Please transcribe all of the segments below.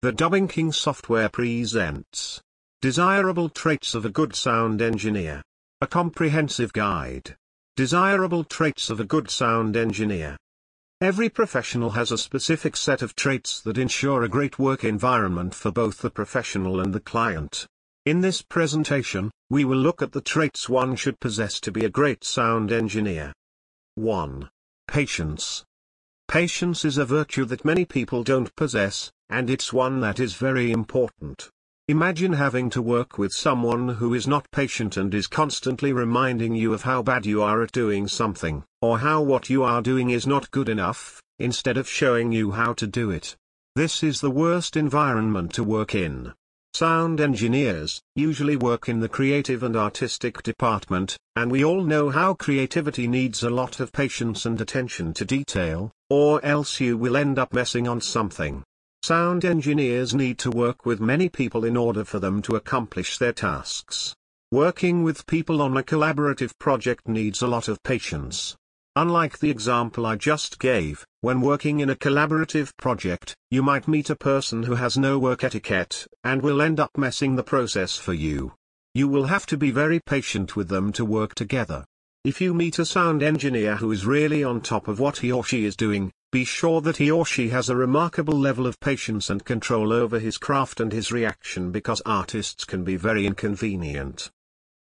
The Dubbing King software presents Desirable Traits of a Good Sound Engineer. A comprehensive guide. Desirable Traits of a Good Sound Engineer. Every professional has a specific set of traits that ensure a great work environment for both the professional and the client. In this presentation, we will look at the traits one should possess to be a great sound engineer. 1. Patience. Patience is a virtue that many people don't possess, and it's one that is very important. Imagine having to work with someone who is not patient and is constantly reminding you of how bad you are at doing something, or how what you are doing is not good enough, instead of showing you how to do it. This is the worst environment to work in. Sound engineers usually work in the creative and artistic department, and we all know how creativity needs a lot of patience and attention to detail, or else you will end up messing on something. Sound engineers need to work with many people in order for them to accomplish their tasks. Working with people on a collaborative project needs a lot of patience. Unlike the example I just gave, when working in a collaborative project, you might meet a person who has no work etiquette, and will end up messing the process for you. You will have to be very patient with them to work together. If you meet a sound engineer who is really on top of what he or she is doing, be sure that he or she has a remarkable level of patience and control over his craft and his reaction because artists can be very inconvenient.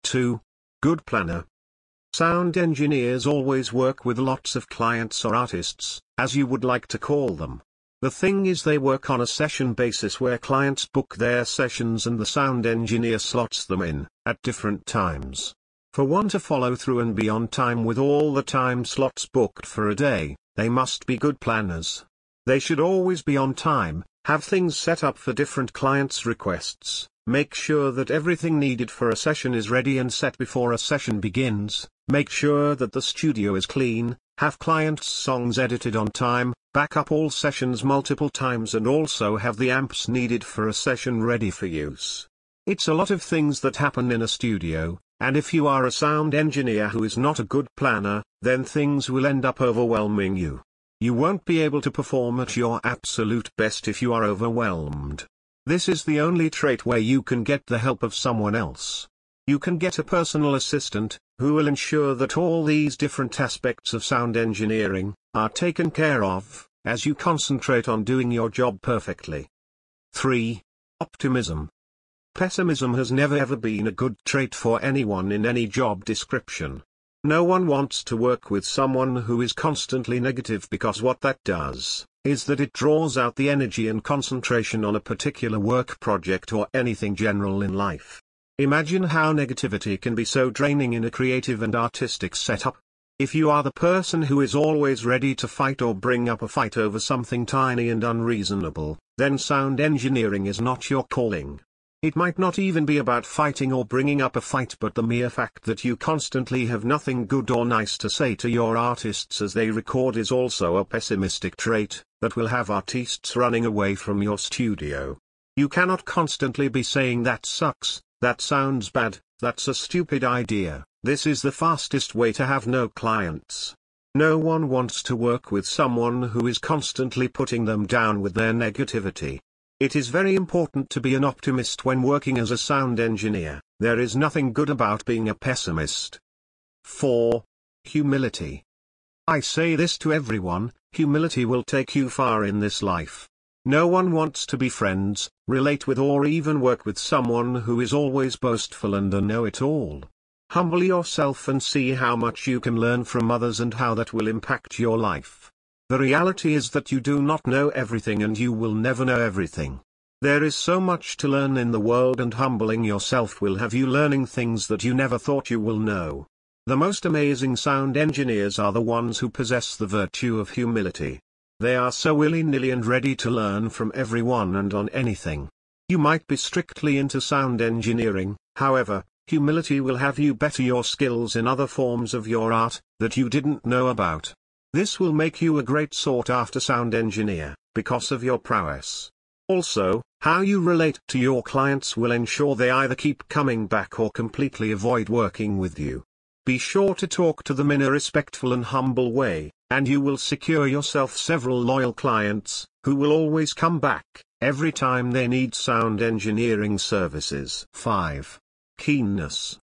2. Good planner. Sound engineers always work with lots of clients or artists, as you would like to call them. The thing is they work on a session basis where clients book their sessions and the sound engineer slots them in, at different times. For one to follow through and be on time with all the time slots booked for a day, they must be good planners. They should always be on time, have things set up for different clients' requests, make sure that everything needed for a session is ready and set before a session begins, Make sure that the studio is clean, have clients' songs edited on time, back up all sessions multiple times and also have the amps needed for a session ready for use. It's a lot of things that happen in a studio, and if you are a sound engineer who is not a good planner, then things will end up overwhelming you. You won't be able to perform at your absolute best if you are overwhelmed. This is the only trait where you can get the help of someone else. You can get a personal assistant, who will ensure that all these different aspects of sound engineering, are taken care of, as you concentrate on doing your job perfectly. 3. Optimism. Pessimism has never ever been a good trait for anyone in any job description. No one wants to work with someone who is constantly negative because what that does, is that it draws out the energy and concentration on a particular work project or anything general in life. Imagine how negativity can be so draining in a creative and artistic setup. If you are the person who is always ready to fight or bring up a fight over something tiny and unreasonable, then sound engineering is not your calling. It might not even be about fighting or bringing up a fight but the mere fact that you constantly have nothing good or nice to say to your artists as they record is also a pessimistic trait, that will have artists running away from your studio. You cannot constantly be saying that sucks, that sounds bad, that's a stupid idea, this is the fastest way to have no clients. No one wants to work with someone who is constantly putting them down with their negativity. It is very important to be an optimist when working as a sound engineer, there is nothing good about being a pessimist. 4. Humility. I say this to everyone, humility will take you far in this life. No one wants to be friends, relate with or even work with someone who is always boastful and a know-it-all. Humble yourself and see how much you can learn from others and how that will impact your life. The reality is that you do not know everything and you will never know everything. There is so much to learn in the world and humbling yourself will have you learning things that you never thought you will know. The most amazing sound engineers are the ones who possess the virtue of humility. They are so willy-nilly and ready to learn from everyone and on anything. You might be strictly into sound engineering, however, humility will have you better your skills in other forms of your art, that you didn't know about. This will make you a great sought-after sound engineer, because of your prowess. Also, how you relate to your clients will ensure they either keep coming back or completely avoid working with you. Be sure to talk to them in a respectful and humble way, and you will secure yourself several loyal clients, who will always come back, every time they need sound engineering services. 5. Keenness.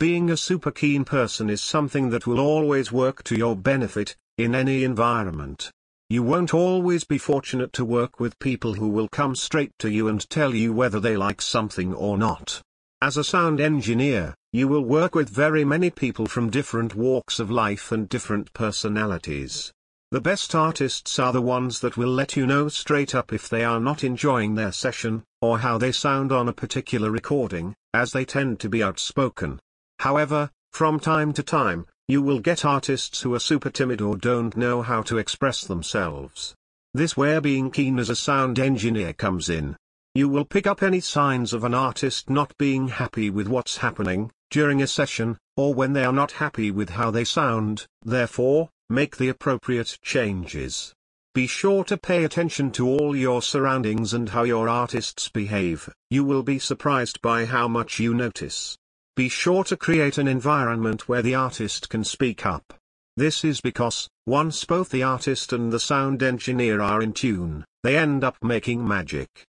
Being a super keen person is something that will always work to your benefit, in any environment. You won't always be fortunate to work with people who will come straight to you and tell you whether they like something or not. As a sound engineer, you will work with very many people from different walks of life and different personalities. The best artists are the ones that will let you know straight up if they are not enjoying their session, or how they sound on a particular recording, as they tend to be outspoken. However, from time to time, you will get artists who are super timid or don't know how to express themselves. This where being keen as a sound engineer comes in. You will pick up any signs of an artist not being happy with what's happening, during a session, or when they are not happy with how they sound, therefore, make the appropriate changes. Be sure to pay attention to all your surroundings and how your artists behave, you will be surprised by how much you notice. Be sure to create an environment where the artist can speak up. This is because, once both the artist and the sound engineer are in tune, they end up making magic.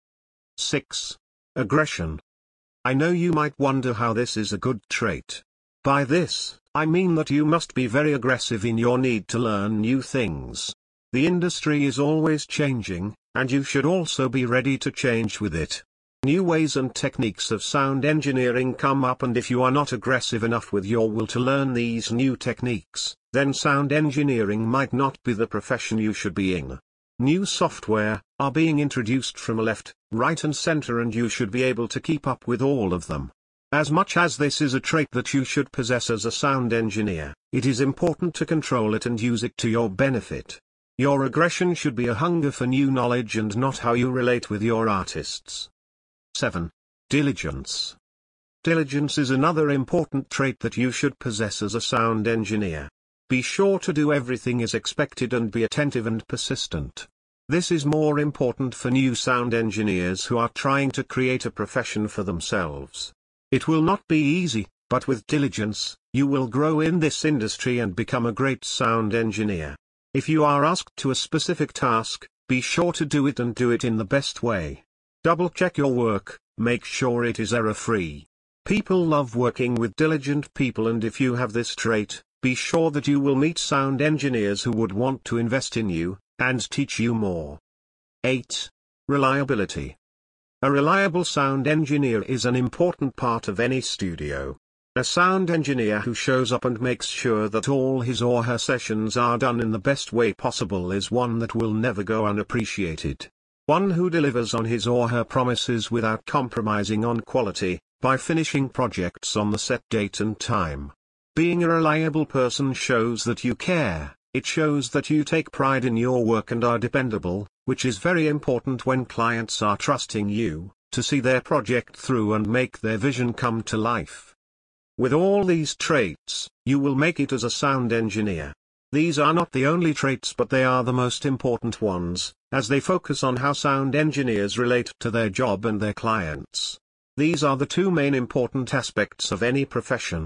6. Aggression. I know you might wonder how this is a good trait. By this, I mean that you must be very aggressive in your need to learn new things. The industry is always changing, and you should also be ready to change with it. New ways and techniques of sound engineering come up and if you are not aggressive enough with your will to learn these new techniques, then sound engineering might not be the profession you should be in. New software are being introduced from left, right and center and you should be able to keep up with all of them. As much as this is a trait that you should possess as a sound engineer, it is important to control it and use it to your benefit. Your aggression should be a hunger for new knowledge and not how you relate with your artists. 7. Diligence. Diligence is another important trait that you should possess as a sound engineer. Be sure to do everything as expected and be attentive and persistent. This is more important for new sound engineers who are trying to create a profession for themselves. It will not be easy, but with diligence, you will grow in this industry and become a great sound engineer. If you are asked to a specific task, be sure to do it and do it in the best way. Double check your work, make sure it is error-free. People love working with diligent people and if you have this trait, be sure that you will meet sound engineers who would want to invest in you, and teach you more. 8. Reliability. A reliable sound engineer is an important part of any studio. A sound engineer who shows up and makes sure that all his or her sessions are done in the best way possible is one that will never go unappreciated. One who delivers on his or her promises without compromising on quality, by finishing projects on the set date and time. Being a reliable person shows that you care, it shows that you take pride in your work and are dependable, which is very important when clients are trusting you, to see their project through and make their vision come to life. With all these traits, you will make it as a sound engineer. These are not the only traits but they are the most important ones, as they focus on how sound engineers relate to their job and their clients. These are the two main important aspects of any profession.